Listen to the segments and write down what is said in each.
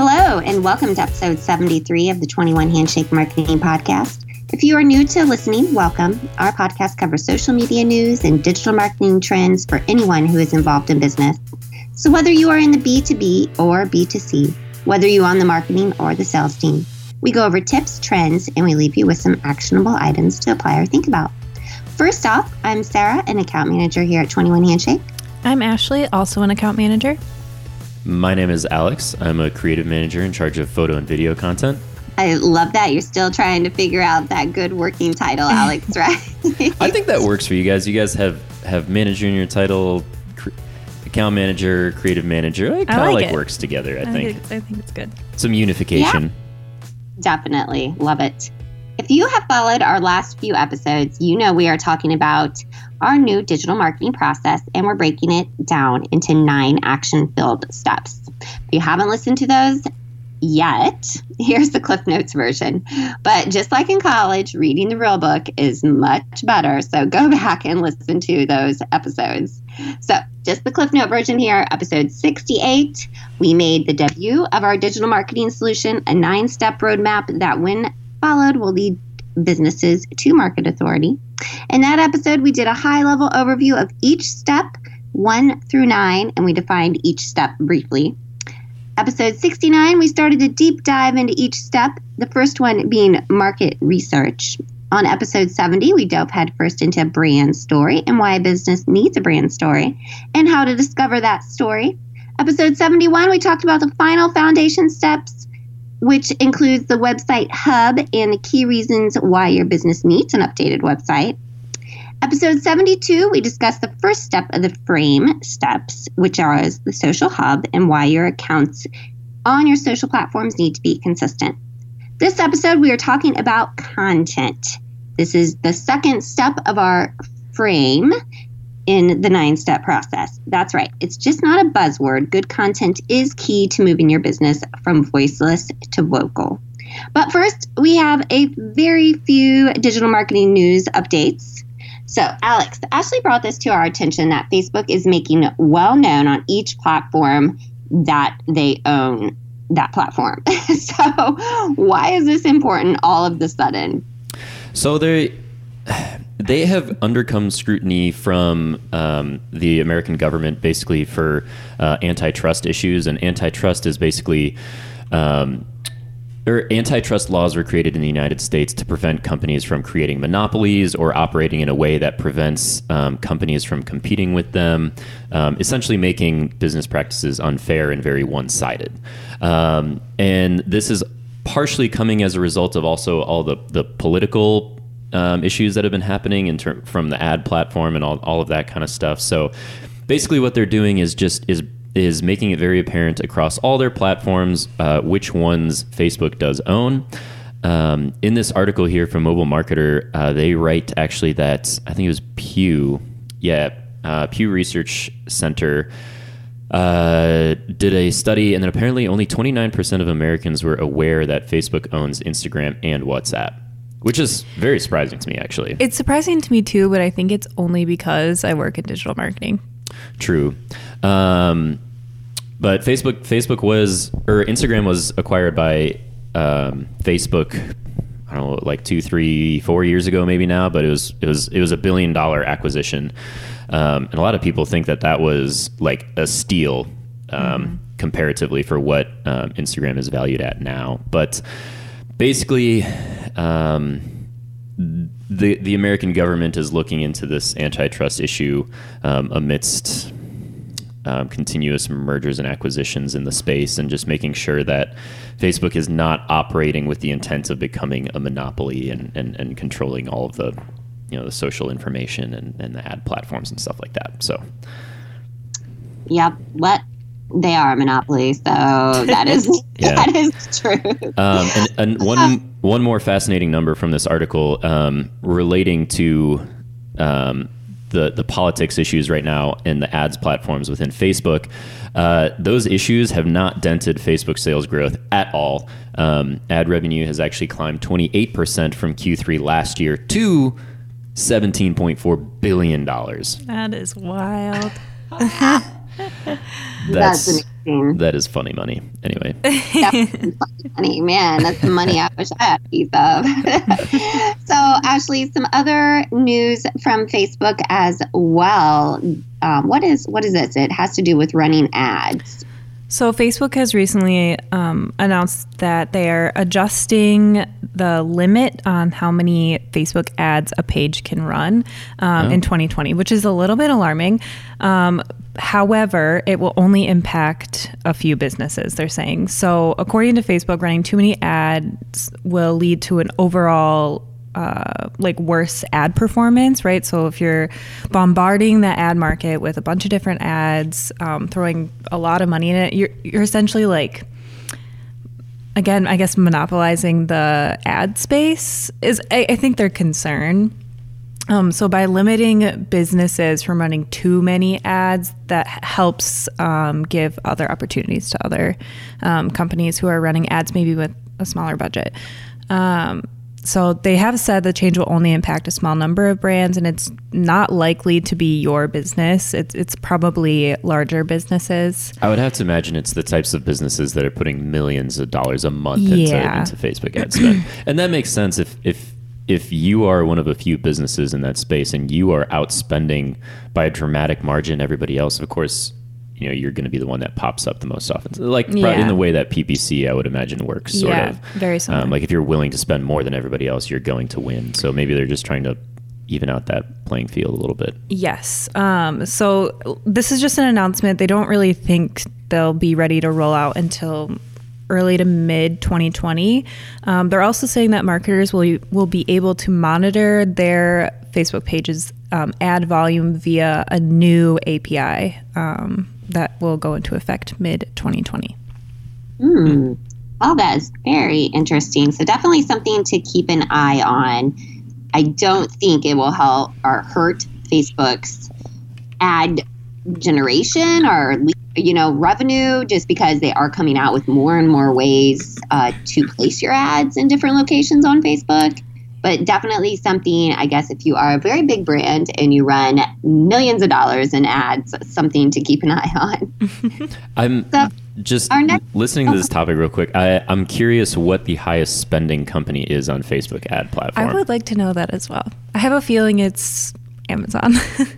Hello, and welcome to episode 73 of the 21 Handshake Marketing Podcast. If you are new to listening, welcome. Our podcast covers social media news and digital marketing trends for anyone who is involved in business. So, whether you are in the B2B or B2C, whether you're on the marketing or the sales team, we go over tips, trends, and we leave you with some actionable items to apply or think about. First off, I'm Sarah, an account manager here at 21 Handshake. I'm Ashley, also an account manager. My name is Alex. I'm a creative manager in charge of photo and video content. I love that you're still trying to figure out that good working title, Alex, right? I think that works for you guys. You guys have have manager in your title, cr- account manager, creative manager. It kind of like like, it. works together. I, I think think, I think it's good. some unification. Definitely. Love it. If you have followed our last few episodes, you know we are talking about our new digital marketing process and we're breaking it down into nine action filled steps. If you haven't listened to those yet, here's the Cliff Notes version. But just like in college, reading the real book is much better. So go back and listen to those episodes. So, just the Cliff Note version here, episode 68. We made the debut of our digital marketing solution, a nine step roadmap that, when followed, will lead businesses to market authority. In that episode, we did a high level overview of each step, one through nine, and we defined each step briefly. Episode 69, we started a deep dive into each step, the first one being market research. On episode 70, we dove headfirst into brand story and why a business needs a brand story and how to discover that story. Episode 71, we talked about the final foundation steps, which includes the website hub and the key reasons why your business needs an updated website. Episode 72, we discussed the first step of the frame steps, which are the social hub and why your accounts on your social platforms need to be consistent. This episode, we are talking about content. This is the second step of our frame in the nine step process. That's right, it's just not a buzzword. Good content is key to moving your business from voiceless to vocal. But first, we have a very few digital marketing news updates. So, Alex, Ashley brought this to our attention that Facebook is making well known on each platform that they own that platform. so, why is this important all of the sudden? So they they have undercome scrutiny from um, the American government basically for uh, antitrust issues, and antitrust is basically. Um, or antitrust laws were created in the United States to prevent companies from creating monopolies or operating in a way that prevents um, companies from competing with them, um, essentially making business practices unfair and very one sided. Um, and this is partially coming as a result of also all the, the political um, issues that have been happening in ter- from the ad platform and all, all of that kind of stuff. So basically, what they're doing is just is is making it very apparent across all their platforms uh, which ones Facebook does own. Um, in this article here from Mobile Marketer, uh, they write actually that I think it was Pew, yeah, uh, Pew Research Center uh, did a study, and then apparently only 29% of Americans were aware that Facebook owns Instagram and WhatsApp, which is very surprising to me, actually. It's surprising to me too, but I think it's only because I work in digital marketing. True. Um, but Facebook, Facebook was, or Instagram was acquired by um, Facebook. I don't know, like two, three, four years ago, maybe now. But it was, it was, it was a billion dollar acquisition, um, and a lot of people think that that was like a steal um, comparatively for what um, Instagram is valued at now. But basically, um, the the American government is looking into this antitrust issue um, amidst um, continuous mergers and acquisitions in the space, and just making sure that Facebook is not operating with the intent of becoming a monopoly and, and, and controlling all of the you know the social information and, and the ad platforms and stuff like that. So Yep, what they are a monopoly, so that is Yeah. that is true. Um, and, and one one more fascinating number from this article um, relating to um, the the politics issues right now in the ads platforms within Facebook. Uh, those issues have not dented Facebook sales growth at all. Um, ad revenue has actually climbed 28% from Q3 last year to 17.4 billion dollars. That is wild. That's, That's an interesting. That is funny money. Anyway, funny money, man, that's the money I wish I had a piece of. so, Ashley, some other news from Facebook as well. Um, what is what is this? It has to do with running ads. So, Facebook has recently um, announced that they are adjusting the limit on how many Facebook ads a page can run um, Oh. in 2020, which is a little bit alarming. Um, however, it will only impact a few businesses, they're saying. So, according to Facebook, running too many ads will lead to an overall uh, like worse ad performance, right? So if you're bombarding the ad market with a bunch of different ads, um, throwing a lot of money in it, you're you're essentially like, again, I guess monopolizing the ad space is, I, I think, their concern. Um, so by limiting businesses from running too many ads, that helps um, give other opportunities to other um, companies who are running ads, maybe with a smaller budget. Um, so they have said the change will only impact a small number of brands, and it's not likely to be your business. It's it's probably larger businesses. I would have to imagine it's the types of businesses that are putting millions of dollars a month Yeah. into, into Facebook ad spend, and that makes sense if if if you are one of a few businesses in that space and you are outspending by a dramatic margin everybody else. Of course, you know you're going to be the one that pops up the most often, like Yeah. in the way that PPC I would imagine works. Sort Yeah, of very similar. Um, like if you're willing to spend more than everybody else, you're going to win. So maybe they're just trying to even out that playing field a little bit. Yes. Um, so this is just an announcement. They don't really think they'll be ready to roll out until early to mid 2020. Um, they're also saying that marketers will will be able to monitor their Facebook pages um, ad volume via a new API um, that will go into effect mid 2020. Hmm. All that is very interesting. So definitely something to keep an eye on. I don't think it will help or hurt Facebook's ad generation or you know revenue just because they are coming out with more and more ways uh, to place your ads in different locations on Facebook. But definitely something, I guess, if you are a very big brand and you run millions of dollars in ads, something to keep an eye on. I'm So, just next- listening to this topic real quick. I, I'm curious what the highest spending company is on Facebook ad platform. I would like to know that as well. I have a feeling it's Amazon.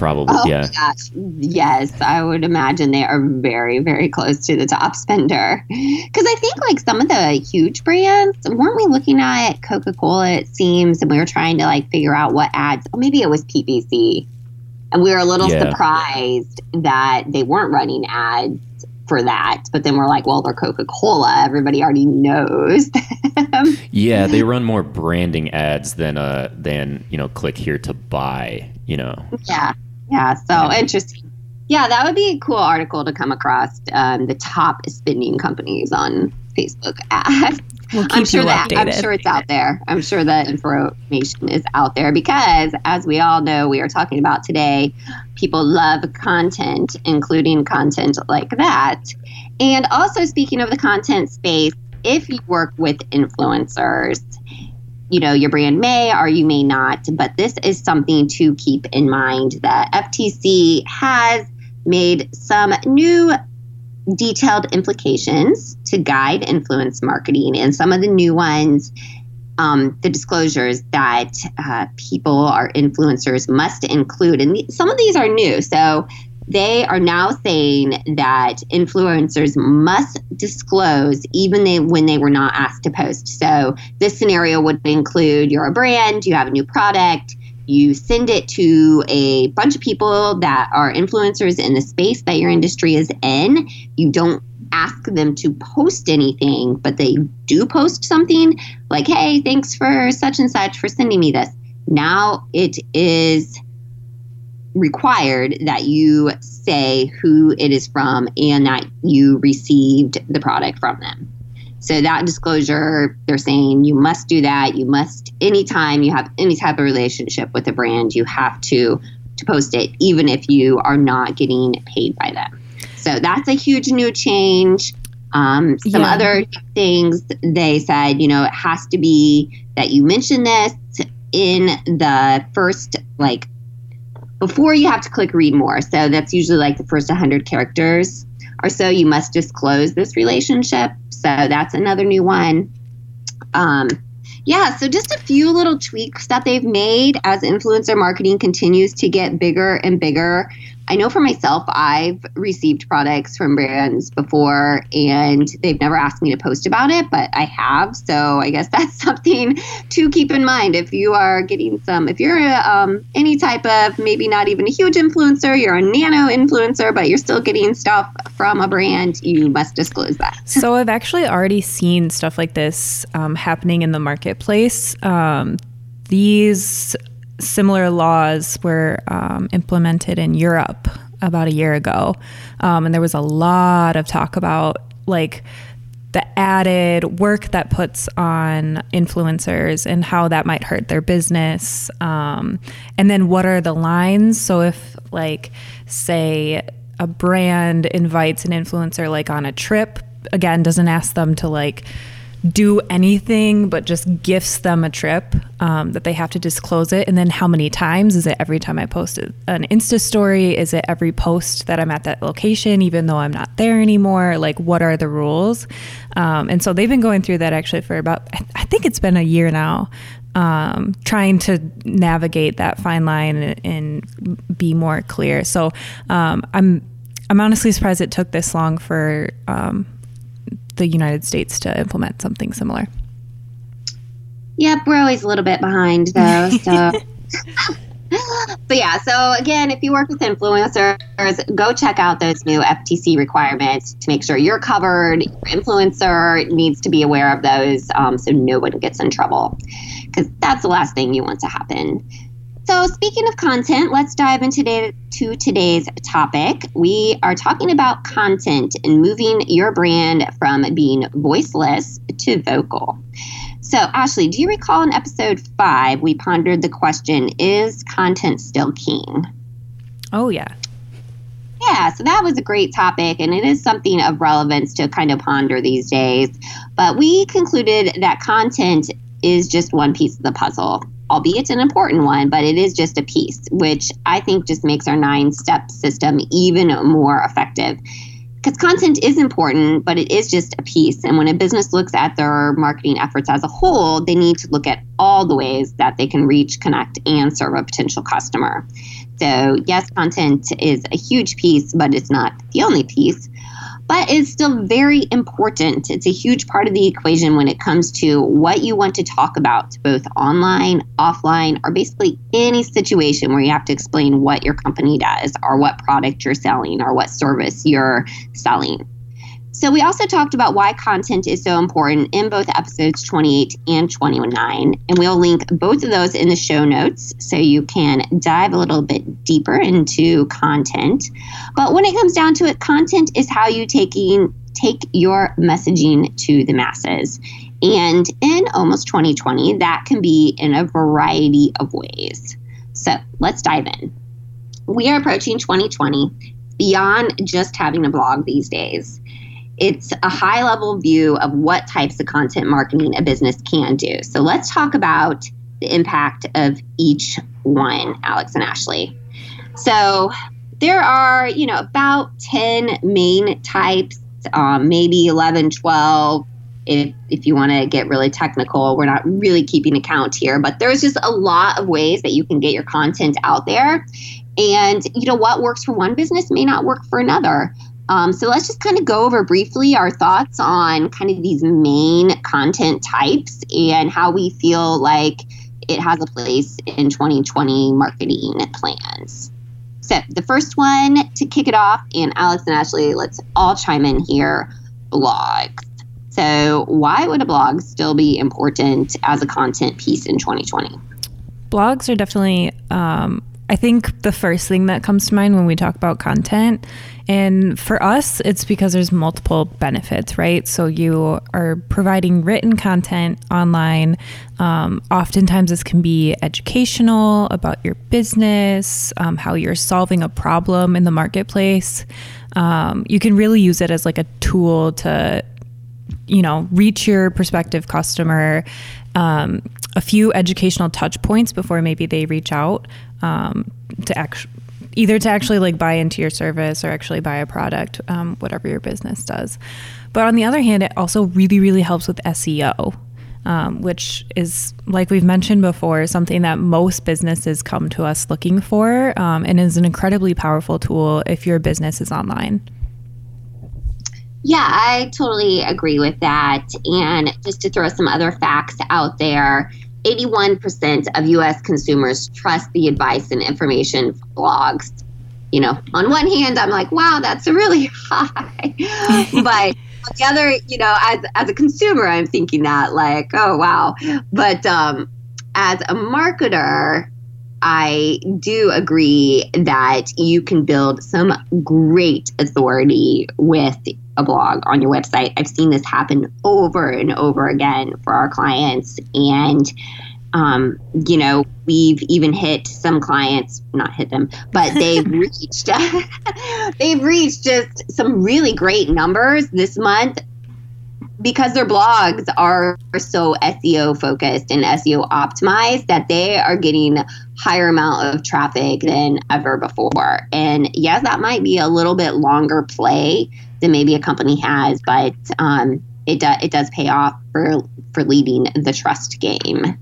Probably, Oh yeah. gosh. Yes, I would imagine they are very, very close to the top spender. Because I think like some of the huge brands, weren't we looking at Coca Cola, it seems, and we were trying to like figure out what ads, Oh, maybe it was PPC. And we were a little Yeah. surprised that they weren't running ads for that. But then we're like, well, they're Coca Cola. Everybody already knows them. Yeah, they run more branding ads than uh than you know click here to buy. You know, Yeah. Yeah. So interesting. Yeah, that would be a cool article to come across. Um, the top spending companies on Facebook ads. We'll keep I'm sure that I'm sure it's out there. I'm sure that information is out there because, as we all know, we are talking about today. People love content, including content like that. And also, speaking of the content space, if you work with influencers, you know, your brand may or you may not, but this is something to keep in mind that FTC has made some new detailed implications to guide influence marketing. And some of the new ones, um, the disclosures that uh, people or influencers must include. And th- some of these are new. So they are now saying that influencers must disclose even they, when they were not asked to post. So this scenario would include you're a brand, you have a new product, you send it to a bunch of people that are influencers in the space that your industry is in. You don't ask them to post anything, but they do post something like, hey, thanks for such and such for sending me this. Now it is required that you say who it is from and that you received the product from them. So that disclosure, they're saying you must do that. You must anytime you have any type of relationship with a brand, you have to to post it, even if you are not getting paid by them. So that's a huge new change. Um, some Yeah. other things they said, you know, it has to be that you mention this in the first like before you have to click read more. So that's usually like the first 100 characters or so, you must disclose this relationship. So that's another new one. Um, yeah, so just a few little tweaks that they've made as influencer marketing continues to get bigger and bigger. I know for myself, I've received products from brands before and they've never asked me to post about it, but I have. So I guess that's something to keep in mind. If you are getting some, if you're um, any type of maybe not even a huge influencer, you're a nano influencer, but you're still getting stuff from a brand, you must disclose that. so I've actually already seen stuff like this um, happening in the marketplace. Um, these similar laws were um, implemented in Europe about a year ago. Um, and there was a lot of talk about like the added work that puts on influencers and how that might hurt their business. Um, and then what are the lines? So if, like, say, a brand invites an influencer like on a trip, again, doesn't ask them to like, do anything but just gifts them a trip um, that they have to disclose it. And then how many times? Is it every time i post an insta story? Is it every post that i'm at that location even though i'm not there anymore? Like what are the rules? Um, and so they've been going through that actually for about i think it's been a year now um, trying to navigate that fine line and, and be more clear. So um, i'm i'm honestly surprised it took this long for um, the United States to implement something similar. Yep, we're always a little bit behind though. So. but yeah, so again, if you work with influencers, go check out those new FTC requirements to make sure you're covered. Your influencer needs to be aware of those um, so no one gets in trouble because that's the last thing you want to happen. So, speaking of content, let's dive into today, to today's topic. We are talking about content and moving your brand from being voiceless to vocal. So, Ashley, do you recall in episode five, we pondered the question Is content still king? Oh, yeah. Yeah, so that was a great topic, and it is something of relevance to kind of ponder these days. But we concluded that content is just one piece of the puzzle albeit an important one, but it is just a piece, which I think just makes our nine step system even more effective. Because content is important, but it is just a piece. And when a business looks at their marketing efforts as a whole, they need to look at all the ways that they can reach, connect, and serve a potential customer. So, yes, content is a huge piece, but it's not the only piece but it's still very important. It's a huge part of the equation when it comes to what you want to talk about, both online, offline, or basically any situation where you have to explain what your company does or what product you're selling or what service you're selling. So, we also talked about why content is so important in both episodes 28 and 29. And we'll link both of those in the show notes so you can dive a little bit deeper into content. But when it comes down to it, content is how you taking take your messaging to the masses. And in almost 2020, that can be in a variety of ways. So let's dive in. We are approaching 2020 beyond just having a blog these days it's a high level view of what types of content marketing a business can do. So let's talk about the impact of each one, Alex and Ashley. So there are, you know, about 10 main types, um, maybe 11, 12. If, if you want to get really technical, we're not really keeping account here, but there's just a lot of ways that you can get your content out there. And, you know, what works for one business may not work for another. Um, so let's just kind of go over briefly our thoughts on kind of these main content types and how we feel like it has a place in 2020 marketing plans. So the first one to kick it off, and Alex and Ashley, let's all chime in here blogs. So, why would a blog still be important as a content piece in 2020? Blogs are definitely um, I think the first thing that comes to mind when we talk about content, and for us, it's because there's multiple benefits, right? So you are providing written content online. Um, oftentimes, this can be educational about your business, um, how you're solving a problem in the marketplace. Um, you can really use it as like a tool to you know reach your prospective customer um, a few educational touch points before maybe they reach out um, to act- either to actually like buy into your service or actually buy a product, um, whatever your business does. But on the other hand, it also really, really helps with SEO. Um, which is, like we've mentioned before, something that most businesses come to us looking for um, and is an incredibly powerful tool if your business is online. Yeah, I totally agree with that. And just to throw some other facts out there, 81% of US consumers trust the advice and information blogs. You know, on one hand, I'm like, wow, that's really high. but on the other, you know, as, as a consumer, I'm thinking that, like, oh, wow. But um, as a marketer, I do agree that you can build some great authority with a blog on your website. I've seen this happen over and over again for our clients. And, um, you know, we've even hit some clients, not hit them, but they've reached, they've reached just some really great numbers this month because their blogs are so SEO focused and SEO optimized that they are getting higher amount of traffic than ever before. And yes, that might be a little bit longer play than maybe a company has, but um, it it does pay off for for leading the trust game.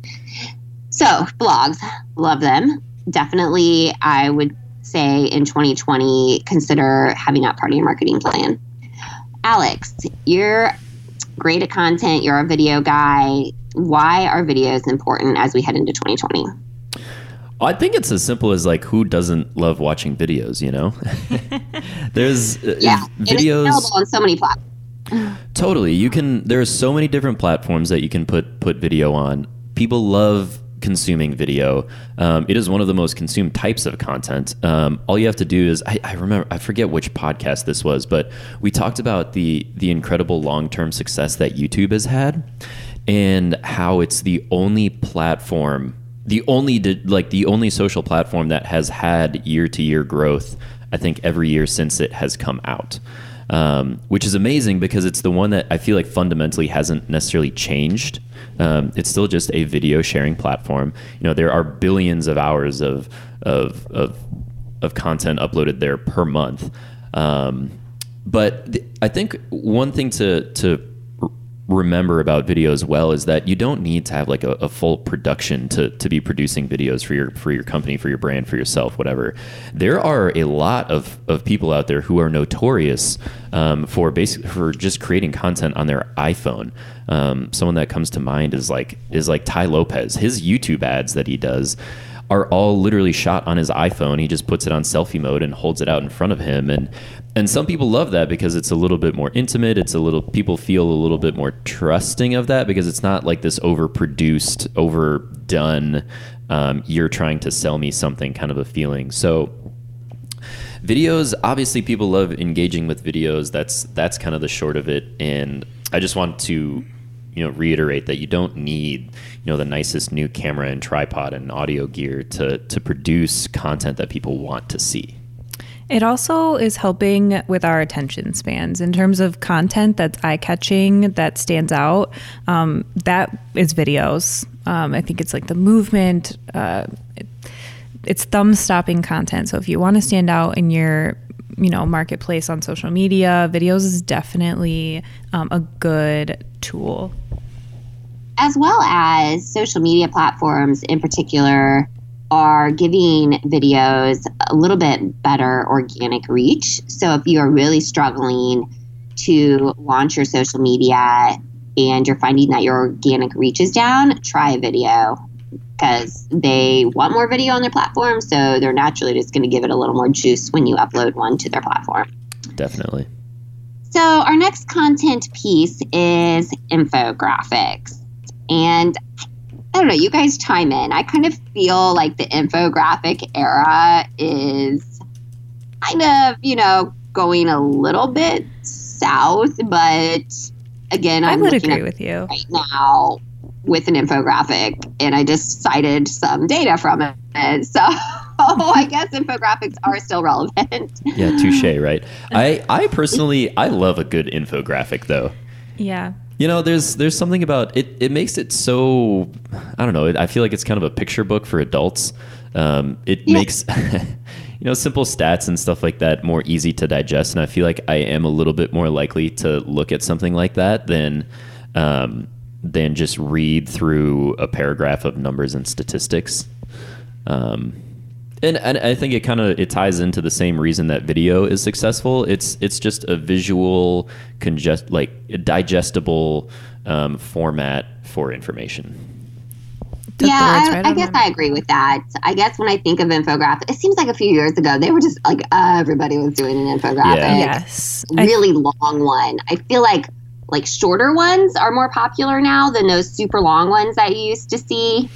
So blogs, love them. Definitely, I would say in 2020 consider having that part of your marketing plan. Alex, you're great at content. You're a video guy. Why are videos important as we head into 2020? I think it's as simple as like who doesn't love watching videos, you know? There's uh, yeah, videos available on so many platforms. Totally. You can there's so many different platforms that you can put put video on. People love consuming video. Um, it is one of the most consumed types of content. Um, all you have to do is I, I, remember I forget which podcast this was, but we talked about the the incredible long term success that YouTube has had, and how it's the only platform, the only like the only social platform that has had year to year growth. I think every year since it has come out. Um, which is amazing because it's the one that I feel like fundamentally hasn't necessarily changed um, it's still just a video sharing platform. You know, there are billions of hours of of of, of content uploaded there per month. Um, but th- I think one thing to to remember about video as well is that you don't need to have like a, a, full production to, to be producing videos for your for your company for your brand for yourself whatever. There are a lot of, of people out there who are notorious um, for basic for just creating content on their iphone. Um, someone that comes to mind is like is like Tai Lopez. His youtube ads that he does are all literally shot on his iPhone. He just puts it on selfie mode and holds it out in front of him. And and some people love that because it's a little bit more intimate. It's a little people feel a little bit more trusting of that because it's not like this overproduced, overdone. Um, you're trying to sell me something kind of a feeling. So videos obviously people love engaging with videos that's that's kind of the short of it and i just want to you know reiterate that you don't need you know the nicest new camera and tripod and audio gear to to produce content that people want to see. It also is helping with our attention spans in terms of content that's eye catching, that stands out. Um, that is videos. Um, I think it's like the movement. Uh, it, it's thumb stopping content. So if you want to stand out in your you know marketplace on social media videos is definitely um, a good tool as well as social media platforms in particular are giving videos a little bit better organic reach so if you are really struggling to launch your social media and you're finding that your organic reach is down try a video because they want more video on their platform. So they're naturally just going to give it a little more juice when you upload one to their platform. Definitely. So our next content piece is infographics. And I don't know, you guys chime in. I kind of feel like the infographic era is kind of, you know, going a little bit south, but again, I'm I would agree with you right now with an infographic and I just cited some data from it. So I guess infographics are still relevant. Yeah, touche, right? I, I personally I love a good infographic though. Yeah. You know, there's there's something about it. It makes it so I don't know. I feel like it's kind of a picture book for adults. Um, it yeah. makes you know simple stats and stuff like that more easy to digest and i feel like i am a little bit more likely to look at something like that than um, than just read through a paragraph of numbers and statistics um, and, and I think it kind of it ties into the same reason that video is successful. It's it's just a visual, congest like digestible um, format for information. yeah, I, I guess I agree with that. I guess when I think of infographics, it seems like a few years ago they were just like uh, everybody was doing an infographic. Yeah. Yes, really I, long one. I feel like like shorter ones are more popular now than those super long ones that you used to see.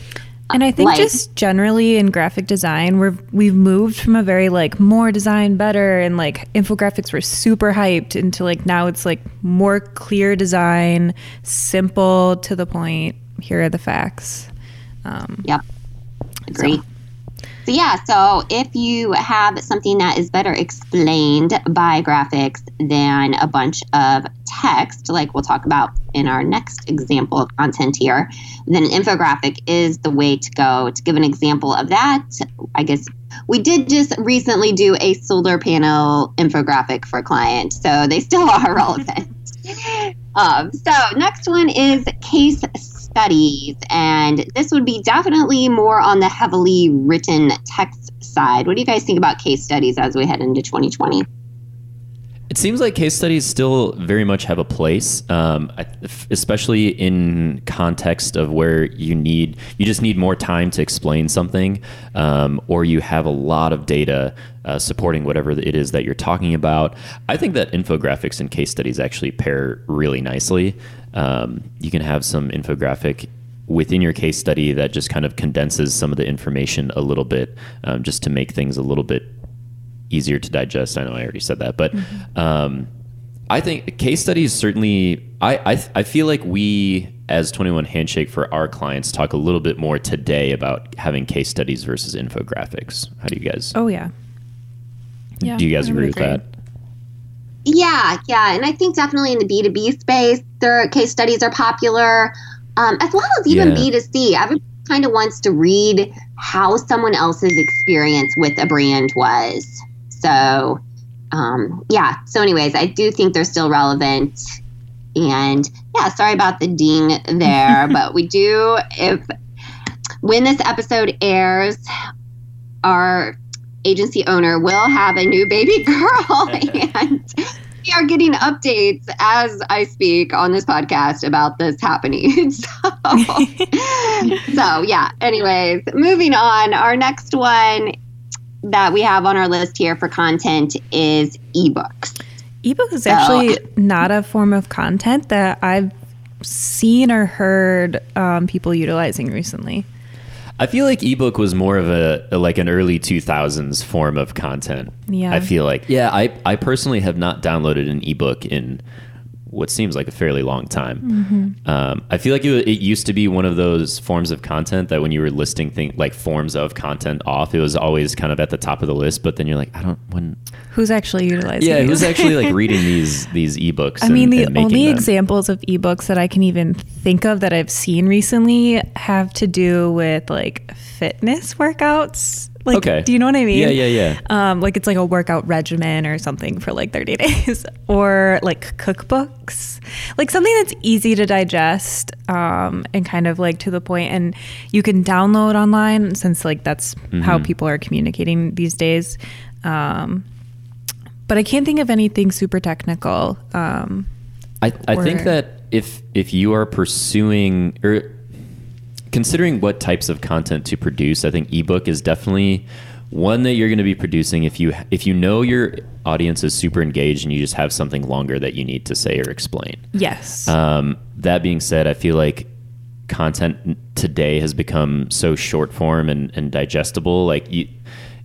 And I think like, just generally in graphic design, we're we've moved from a very like more design better and like infographics were super hyped into like now it's like more clear design, simple to the point. Here are the facts. Um, yep, agree. So. So, yeah, so if you have something that is better explained by graphics than a bunch of text, like we'll talk about in our next example of content here, then an infographic is the way to go. To give an example of that, I guess we did just recently do a solar panel infographic for a client, so they still are relevant. um, so, next one is case studies, and this would be definitely more on the heavily written text side. What do you guys think about case studies as we head into 2020? It seems like case studies still very much have a place, um, especially in context of where you need you just need more time to explain something, um, or you have a lot of data uh, supporting whatever it is that you're talking about. I think that infographics and case studies actually pair really nicely. Um, you can have some infographic within your case study that just kind of condenses some of the information a little bit, um, just to make things a little bit easier to digest. I know I already said that, but mm-hmm. um, I think case studies certainly. I, I I feel like we as Twenty One Handshake for our clients talk a little bit more today about having case studies versus infographics. How do you guys? Oh yeah. Yeah. Do you guys agree with that? Yeah, yeah, and I think definitely in the B two B space, their case studies are popular, um, as well as even B two C. Everybody kind of wants to read how someone else's experience with a brand was. So, um, yeah. So, anyways, I do think they're still relevant. And yeah, sorry about the ding there, but we do, if when this episode airs, our agency owner will have a new baby girl. and we are getting updates as I speak on this podcast about this happening. so, so, yeah, anyways, moving on. Our next one that we have on our list here for content is ebooks. Ebooks is so, actually not a form of content that I've seen or heard um, people utilizing recently. I feel like ebook was more of a, a, like an early 2000s form of content. Yeah. I feel like yeah, I I personally have not downloaded an ebook in what seems like a fairly long time. Mm-hmm. Um, I feel like it, it, used to be one of those forms of content that when you were listing things like forms of content off, it was always kind of at the top of the list. But then you're like, I don't when. Who's actually utilizing? Yeah, who's actually like reading these these ebooks? I mean, the only them. examples of ebooks that I can even think of that I've seen recently have to do with like fitness workouts like, okay. do you know what I mean? Yeah, yeah, yeah. Um, like it's like a workout regimen or something for like 30 days, or like cookbooks, like something that's easy to digest um, and kind of like to the point, and you can download online since like that's mm-hmm. how people are communicating these days. Um, but I can't think of anything super technical. Um, I I or, think that if if you are pursuing or considering what types of content to produce, I think ebook is definitely one that you're going to be producing if you if you know your audience is super engaged and you just have something longer that you need to say or explain. Yes. Um, that being said, I feel like content today has become so short form and, and digestible. Like you,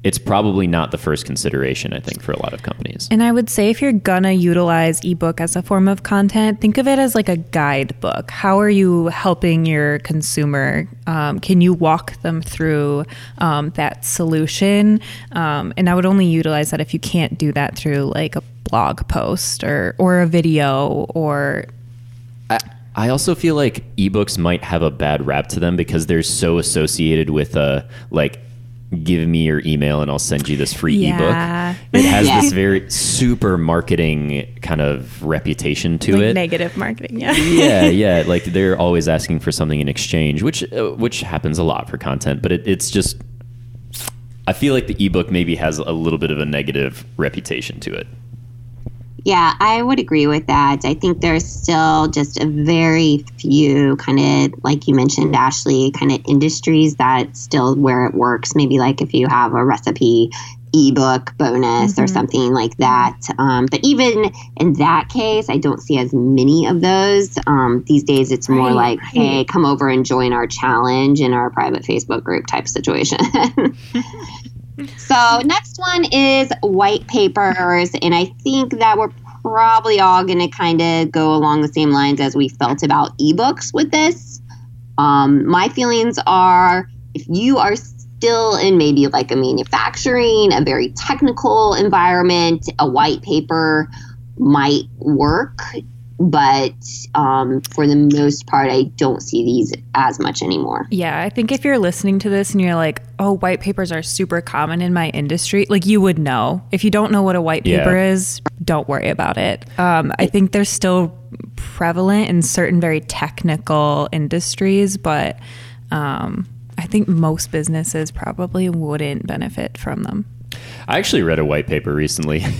it's probably not the first consideration, I think, for a lot of companies. And I would say if you're gonna utilize ebook as a form of content, think of it as like a guidebook. How are you helping your consumer? Um, can you walk them through um, that solution? Um, and I would only utilize that if you can't do that through like a blog post or or a video or. I, I also feel like ebooks might have a bad rap to them because they're so associated with a uh, like give me your email and I'll send you this free Yeah. ebook. It has Yeah. this very super marketing kind of reputation to like it. negative marketing. Yeah. yeah, yeah. Like they're always asking for something in exchange, which uh, which happens a lot for content, but it, it's just. I feel like the ebook maybe has a little bit of a negative reputation to it. Yeah, I would agree with that. I think there's still just a very few kind of, like you mentioned, Ashley, kind of industries that still where it works. Maybe like if you have a recipe ebook bonus or something like that. Um, but even in that case, I don't see as many of those. Um, these days, it's more Right, like, right. hey, come over and join our challenge in our private Facebook group type situation. So next one is white papers, and I think that we're probably all going to kind of go along the same lines as we felt about ebooks with this. Um, my feelings are if you are still in maybe like a manufacturing, a very technical environment, a white paper might work. But um, for the most part, I don't see these as much anymore. Yeah, I think if you're listening to this and you're like, oh, white papers are super common in my industry, like you would know. If you don't know what a white Yeah. paper is, don't worry about it. Um, I think they're still prevalent in certain very technical industries, but um, I think most businesses probably wouldn't benefit from them. I actually read a white paper recently.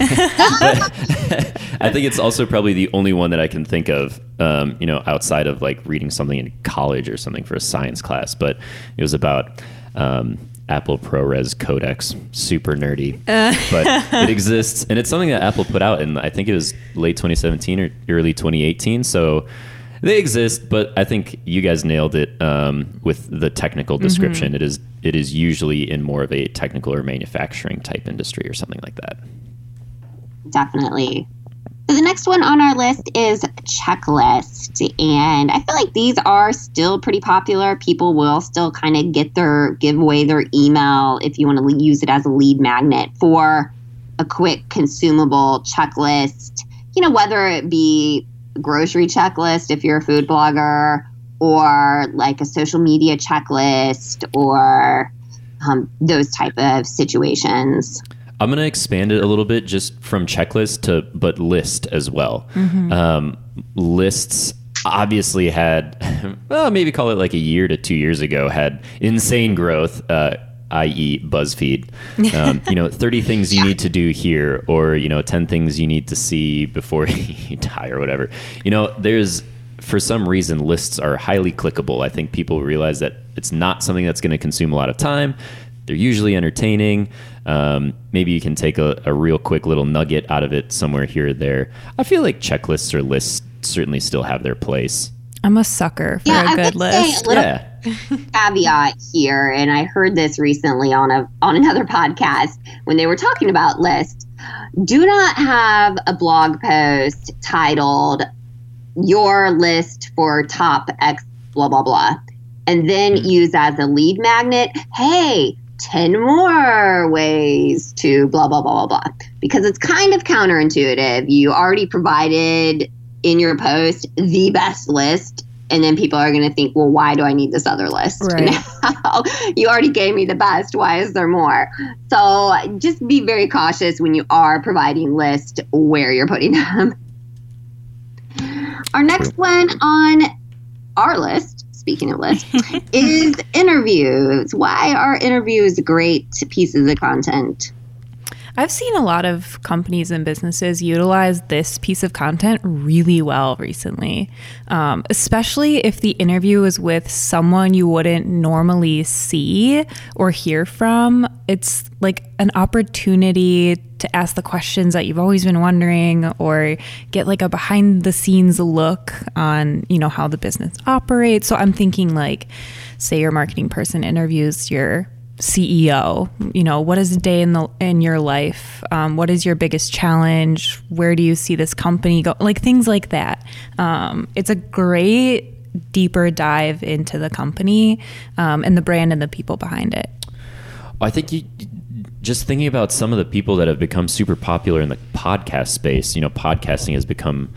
I think it's also probably the only one that I can think of, um, you know, outside of like reading something in college or something for a science class. But it was about um, Apple ProRes codecs, super nerdy, but it exists, and it's something that Apple put out in I think it was late 2017 or early 2018. So. They exist, but I think you guys nailed it um, with the technical description. It is it is usually in more of a technical or manufacturing type industry or something like that. definitely. So the next one on our list is checklist, and I feel like these are still pretty popular. People will still kind of get their give away their email if you want to use it as a lead magnet for a quick consumable checklist. You know, whether it be a grocery checklist if you're a food blogger, or like a social media checklist, or um, those type of situations. I'm going to expand it a little bit just from checklist to but list as well. Um, lists obviously had, well, maybe call it like a year to two years ago, had insane growth. Uh, i.e., BuzzFeed. Um, you know, 30 things you need to do here, or, you know, 10 things you need to see before you die, or whatever. You know, there's, for some reason, lists are highly clickable. I think people realize that it's not something that's going to consume a lot of time. They're usually entertaining. Um, maybe you can take a, a real quick little nugget out of it somewhere here or there. I feel like checklists or lists certainly still have their place. I'm a sucker for Yeah, a I good would say list. a little Yeah. caveat here, and I heard this recently on a on another podcast when they were talking about lists. Do not have a blog post titled "Your list for top X blah blah blah," and then mm-hmm. use as a lead magnet. Hey. 10 more ways to blah blah blah blah blah because it's kind of counterintuitive you already provided in your post the best list and then people are going to think well why do i need this other list? Right. now you already gave me the best. Why is there more? So just be very cautious when you are providing lists where you're putting them. Our next one on our list speaking of lists is interviews. Why are interviews great pieces of content I've seen a lot of companies and businesses utilize this piece of content really well recently, um, especially if the interview is with someone you wouldn't normally see or hear from. It's like an opportunity to ask the questions that you've always been wondering or get like a behind the scenes look on, you know, how the business operates. So I'm thinking like say your marketing person interviews your CEO? You know, what is a day in the in your life? Um, what is your biggest challenge? Where do you see this company go? Like things like that. Um, it's a great deeper dive into the company um, and the brand and the people behind it. I think you just thinking about some of the people that have become super popular in the podcast space. You know, podcasting has become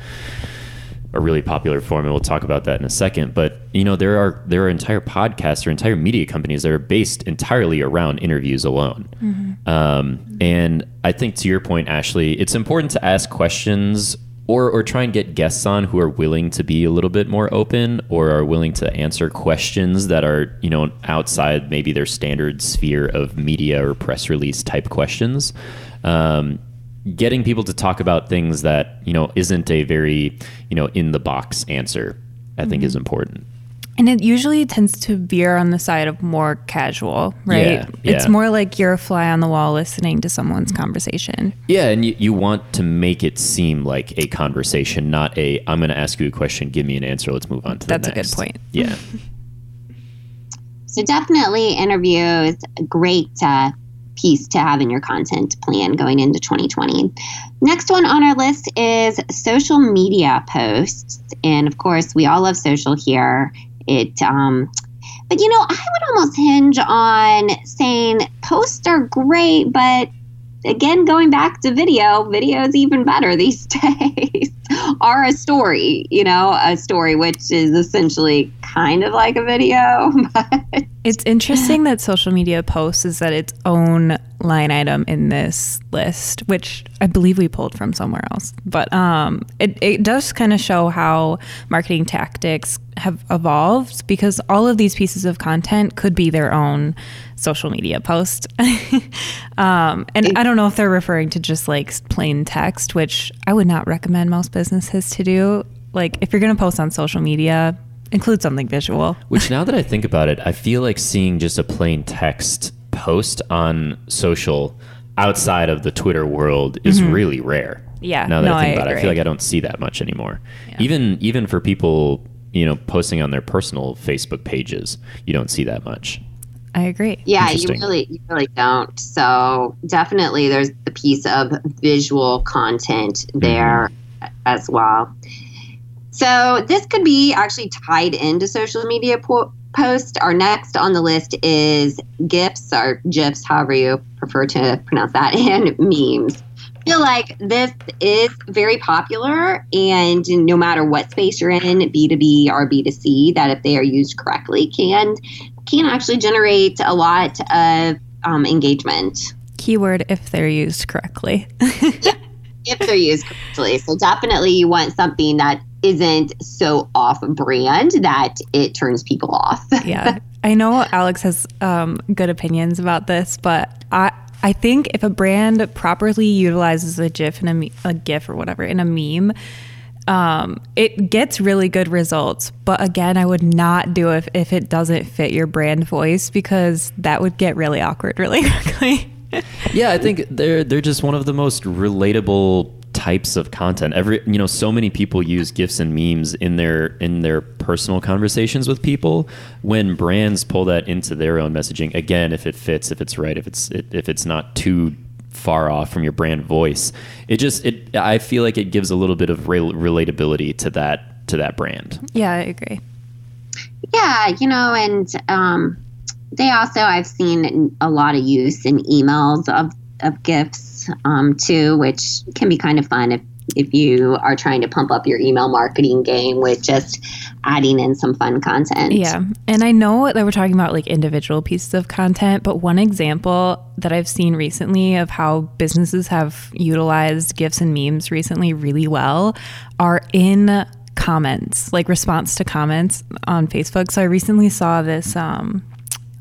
a really popular form, and we'll talk about that in a second. But you know, there are there are entire podcasts or entire media companies that are based entirely around interviews alone. Mm-hmm. Um, and I think to your point, Ashley, it's important to ask questions or or try and get guests on who are willing to be a little bit more open or are willing to answer questions that are you know outside maybe their standard sphere of media or press release type questions um, getting people to talk about things that you know isn't a very you know in the box answer i think mm-hmm. is important and it usually tends to veer on the side of more casual, right? Yeah, yeah. It's more like you're a fly on the wall listening to someone's conversation. Yeah, and you, you want to make it seem like a conversation, not a I'm going to ask you a question, give me an answer, let's move on to That's the next. a good point. Yeah. so definitely interviews great uh, piece to have in your content plan going into 2020. Next one on our list is social media posts. And of course, we all love social here it um but you know i would almost hinge on saying posts are great but again going back to video video is even better these days are a story you know a story which is essentially kind of like a video but it's interesting that social media posts is at its own line item in this list, which I believe we pulled from somewhere else. But um, it, it does kind of show how marketing tactics have evolved because all of these pieces of content could be their own social media post. um, and I don't know if they're referring to just like plain text, which I would not recommend most businesses to do. Like, if you're going to post on social media, include something visual. Which now that I think about it, I feel like seeing just a plain text post on social outside of the Twitter world is mm-hmm. really rare. Yeah. Now that no, I think I about agree. it, I feel like I don't see that much anymore. Yeah. Even even for people, you know, posting on their personal Facebook pages, you don't see that much. I agree. Yeah, you really you really don't. So definitely there's the piece of visual content there mm-hmm. as well. So this could be actually tied into social media po- post. Our next on the list is GIFs or GIFs, however you prefer to pronounce that, and memes. I feel like this is very popular, and no matter what space you're in, B2B or B2C, that if they are used correctly, can can actually generate a lot of um, engagement. Keyword if they're used correctly. if they're used correctly. So definitely you want something that isn't so off brand that it turns people off. yeah. I know Alex has um, good opinions about this, but I I think if a brand properly utilizes a GIF and a, a GIF or whatever in a meme, um, it gets really good results. But again, I would not do it if, if it doesn't fit your brand voice because that would get really awkward really quickly. yeah, I think they're they're just one of the most relatable types of content. Every you know, so many people use gifs and memes in their in their personal conversations with people. When brands pull that into their own messaging, again, if it fits, if it's right, if it's if it's not too far off from your brand voice, it just it. I feel like it gives a little bit of re- relatability to that to that brand. Yeah, I agree. Yeah, you know, and um, they also I've seen a lot of use in emails of of gifs um, too, which can be kind of fun if if you are trying to pump up your email marketing game with just adding in some fun content. Yeah. And I know that we're talking about like individual pieces of content, but one example that I've seen recently of how businesses have utilized gifs and memes recently really well are in comments, like response to comments on Facebook. So I recently saw this um,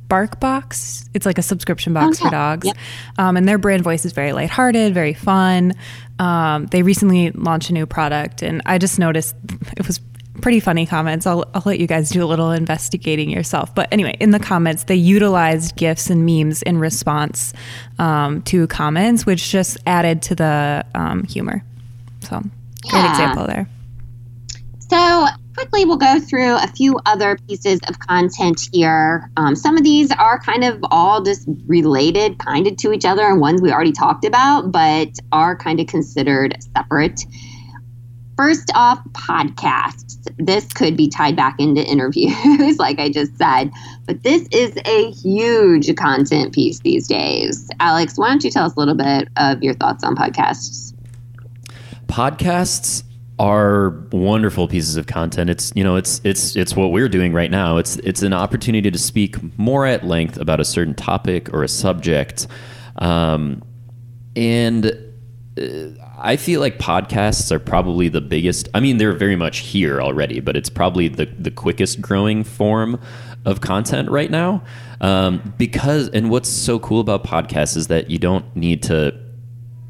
BarkBox. It's like a subscription box oh, yeah. for dogs. Yep. Um, and their brand voice is very lighthearted, very fun. Um, they recently launched a new product, and I just noticed it was pretty funny comments. I'll, I'll let you guys do a little investigating yourself. But anyway, in the comments, they utilized GIFs and memes in response um, to comments, which just added to the um, humor. So, great example there. So, quickly, we'll go through a few other pieces of content here. Um, some of these are kind of all just related, kind of to each other, and ones we already talked about, but are kind of considered separate. First off, podcasts. This could be tied back into interviews, like I just said, but this is a huge content piece these days. Alex, why don't you tell us a little bit of your thoughts on podcasts? Podcasts are wonderful pieces of content. It's you know it's it's it's what we're doing right now. It's it's an opportunity to speak more at length about a certain topic or a subject, um, and uh, I feel like podcasts are probably the biggest. I mean, they're very much here already, but it's probably the the quickest growing form of content right now. Um, because and what's so cool about podcasts is that you don't need to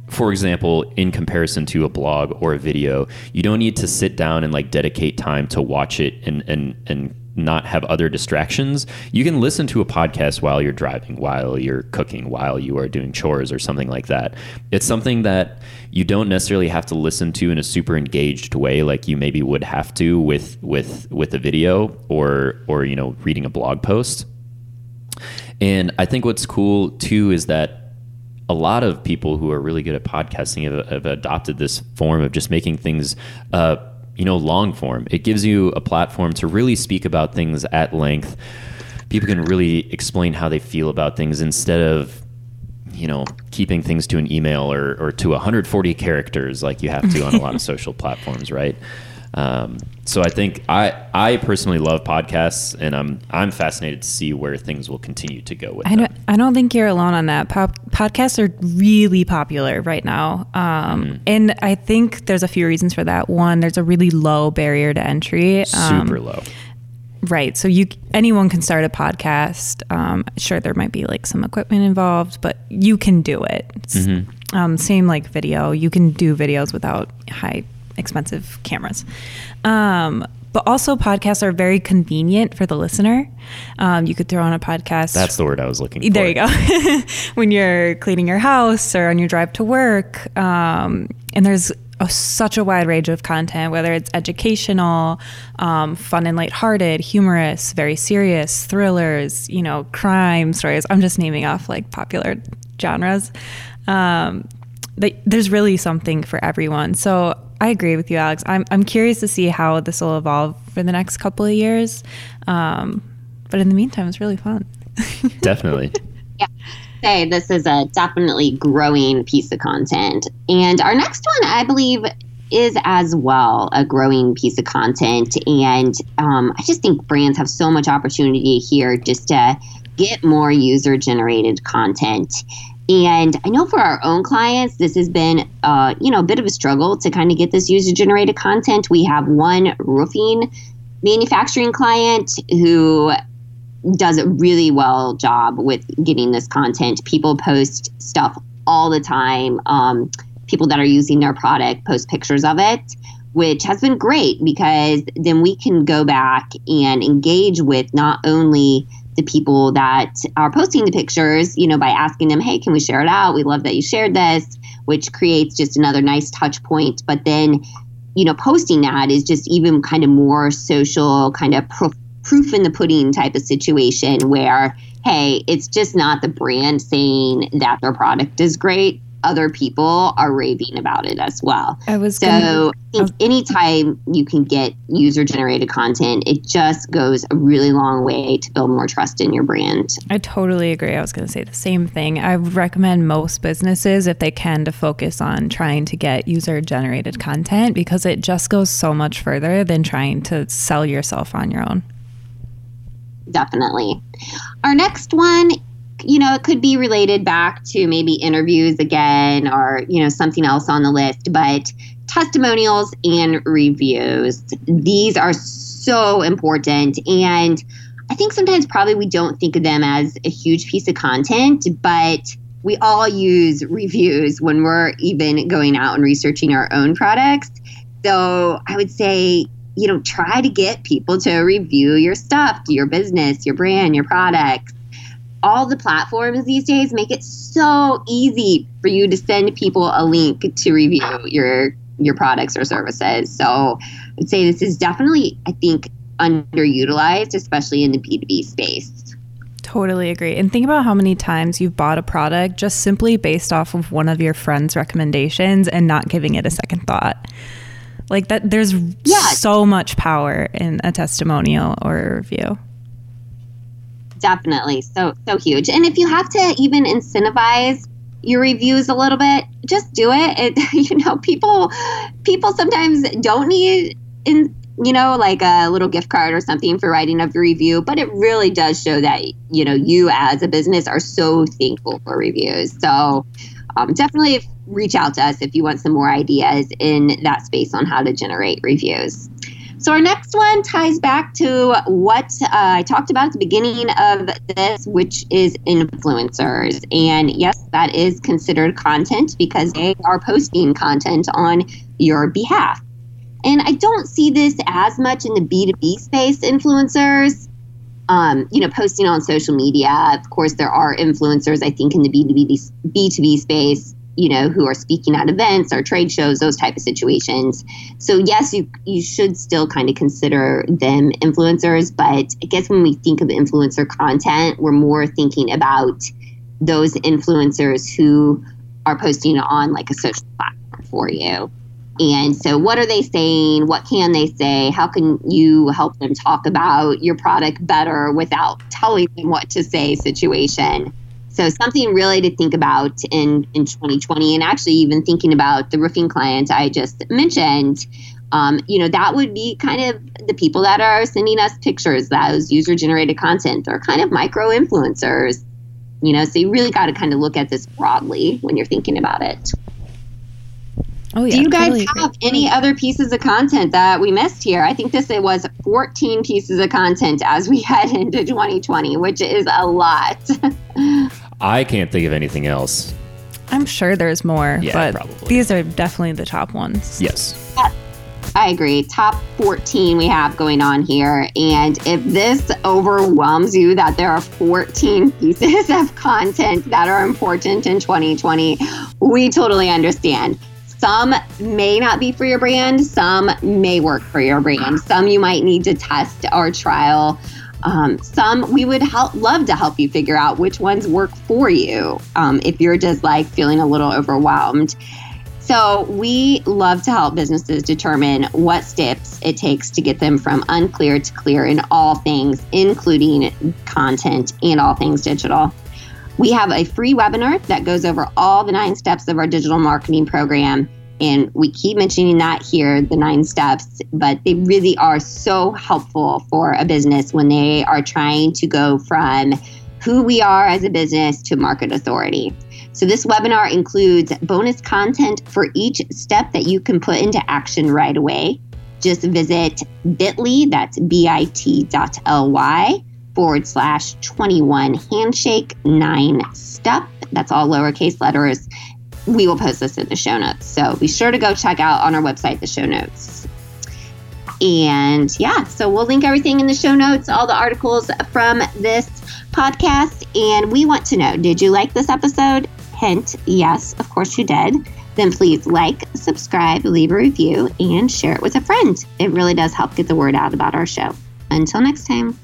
for example, in comparison to a blog or a video, you don't need to sit down and like dedicate time to watch it and and and not have other distractions. You can listen to a podcast while you're driving, while you're cooking, while you are doing chores or something like that. It's something that you don't necessarily have to listen to in a super engaged way like you maybe would have to with with with a video or or you know reading a blog post. And I think what's cool too is that a lot of people who are really good at podcasting have, have adopted this form of just making things uh, you know long form. It gives you a platform to really speak about things at length. People can really explain how they feel about things instead of you know keeping things to an email or, or to 140 characters like you have to on a lot of social platforms right um, so I think I I personally love podcasts, and I'm I'm fascinated to see where things will continue to go with. I don't them. I don't think you're alone on that. Pop, podcasts are really popular right now, um, mm-hmm. and I think there's a few reasons for that. One, there's a really low barrier to entry. Um, Super low. Right. So you anyone can start a podcast. Um, sure, there might be like some equipment involved, but you can do it. Mm-hmm. Um, same like video. You can do videos without high expensive cameras. Um, but also, podcasts are very convenient for the listener. Um, you could throw on a podcast. That's the word I was looking for. There you go. when you're cleaning your house or on your drive to work. Um, and there's a, such a wide range of content, whether it's educational, um, fun and lighthearted, humorous, very serious, thrillers, you know, crime stories. I'm just naming off like popular genres. Um, there's really something for everyone. So I agree with you, Alex. I'm I'm curious to see how this will evolve for the next couple of years. Um, but in the meantime, it's really fun. Definitely. yeah. Say this is a definitely growing piece of content, and our next one, I believe, is as well a growing piece of content. And um, I just think brands have so much opportunity here just to get more user generated content. And I know for our own clients, this has been, uh, you know, a bit of a struggle to kind of get this user generated content. We have one roofing manufacturing client who does a really well job with getting this content. People post stuff all the time. Um, people that are using their product post pictures of it, which has been great because then we can go back and engage with not only the people that are posting the pictures, you know, by asking them, hey, can we share it out? We love that you shared this, which creates just another nice touch point. But then, you know, posting that is just even kind of more social, kind of pro- proof in the pudding type of situation where, hey, it's just not the brand saying that their product is great other people are raving about it as well. I was so gonna, I think oh. anytime you can get user generated content, it just goes a really long way to build more trust in your brand. I totally agree. I was going to say the same thing. I recommend most businesses, if they can, to focus on trying to get user generated content because it just goes so much further than trying to sell yourself on your own. Definitely. Our next one you know, it could be related back to maybe interviews again or, you know, something else on the list, but testimonials and reviews. These are so important. And I think sometimes probably we don't think of them as a huge piece of content, but we all use reviews when we're even going out and researching our own products. So I would say, you know, try to get people to review your stuff, your business, your brand, your products all the platforms these days make it so easy for you to send people a link to review your your products or services. So I'd say this is definitely, I think, underutilized, especially in the B2B space. Totally agree. And think about how many times you've bought a product just simply based off of one of your friends' recommendations and not giving it a second thought. Like that there's yeah. so much power in a testimonial or a review definitely so so huge and if you have to even incentivize your reviews a little bit, just do it. it you know, people people sometimes don't need in you know, like a little gift card or something for writing a review, but it really does show that, you know, you as a business are so thankful for reviews. So um, definitely reach out to us if you want some more ideas in that space on how to generate reviews. So, our next one ties back to what uh, I talked about at the beginning of this, which is influencers. And yes, that is considered content because they are posting content on your behalf. And I don't see this as much in the B2B space influencers. Um, you know, posting on social media. Of course, there are influencers, I think, in the B2B, B2B space, you know, who are speaking at events or trade shows, those type of situations. So yes, you you should still kind of consider them influencers, but I guess when we think of influencer content, we're more thinking about those influencers who are posting on like a social platform for you. And so, what are they saying? What can they say? How can you help them talk about your product better without telling them what to say? Situation. So, something really to think about in, in 2020, and actually, even thinking about the roofing client I just mentioned. Um, you know, that would be kind of the people that are sending us pictures, those user generated content, or kind of micro influencers. You know, so you really got to kind of look at this broadly when you're thinking about it. Oh, yeah, Do you guys totally have agree. any other pieces of content that we missed here? I think this it was 14 pieces of content as we head into 2020, which is a lot. I can't think of anything else. I'm sure there's more, yeah, but probably. these are definitely the top ones. Yes. I agree. Top 14 we have going on here. And if this overwhelms you that there are 14 pieces of content that are important in 2020, we totally understand. Some may not be for your brand, some may work for your brand. Some you might need to test or trial. Um, some we would help love to help you figure out which ones work for you um, if you're just like feeling a little overwhelmed. So, we love to help businesses determine what steps it takes to get them from unclear to clear in all things, including content and all things digital. We have a free webinar that goes over all the nine steps of our digital marketing program. And we keep mentioning that here, the nine steps, but they really are so helpful for a business when they are trying to go from who we are as a business to market authority. So, this webinar includes bonus content for each step that you can put into action right away. Just visit bit.ly, that's bit.ly forward slash 21 handshake nine step. That's all lowercase letters. We will post this in the show notes. So be sure to go check out on our website the show notes. And yeah, so we'll link everything in the show notes, all the articles from this podcast. And we want to know did you like this episode? Hint, yes, of course you did. Then please like, subscribe, leave a review, and share it with a friend. It really does help get the word out about our show. Until next time.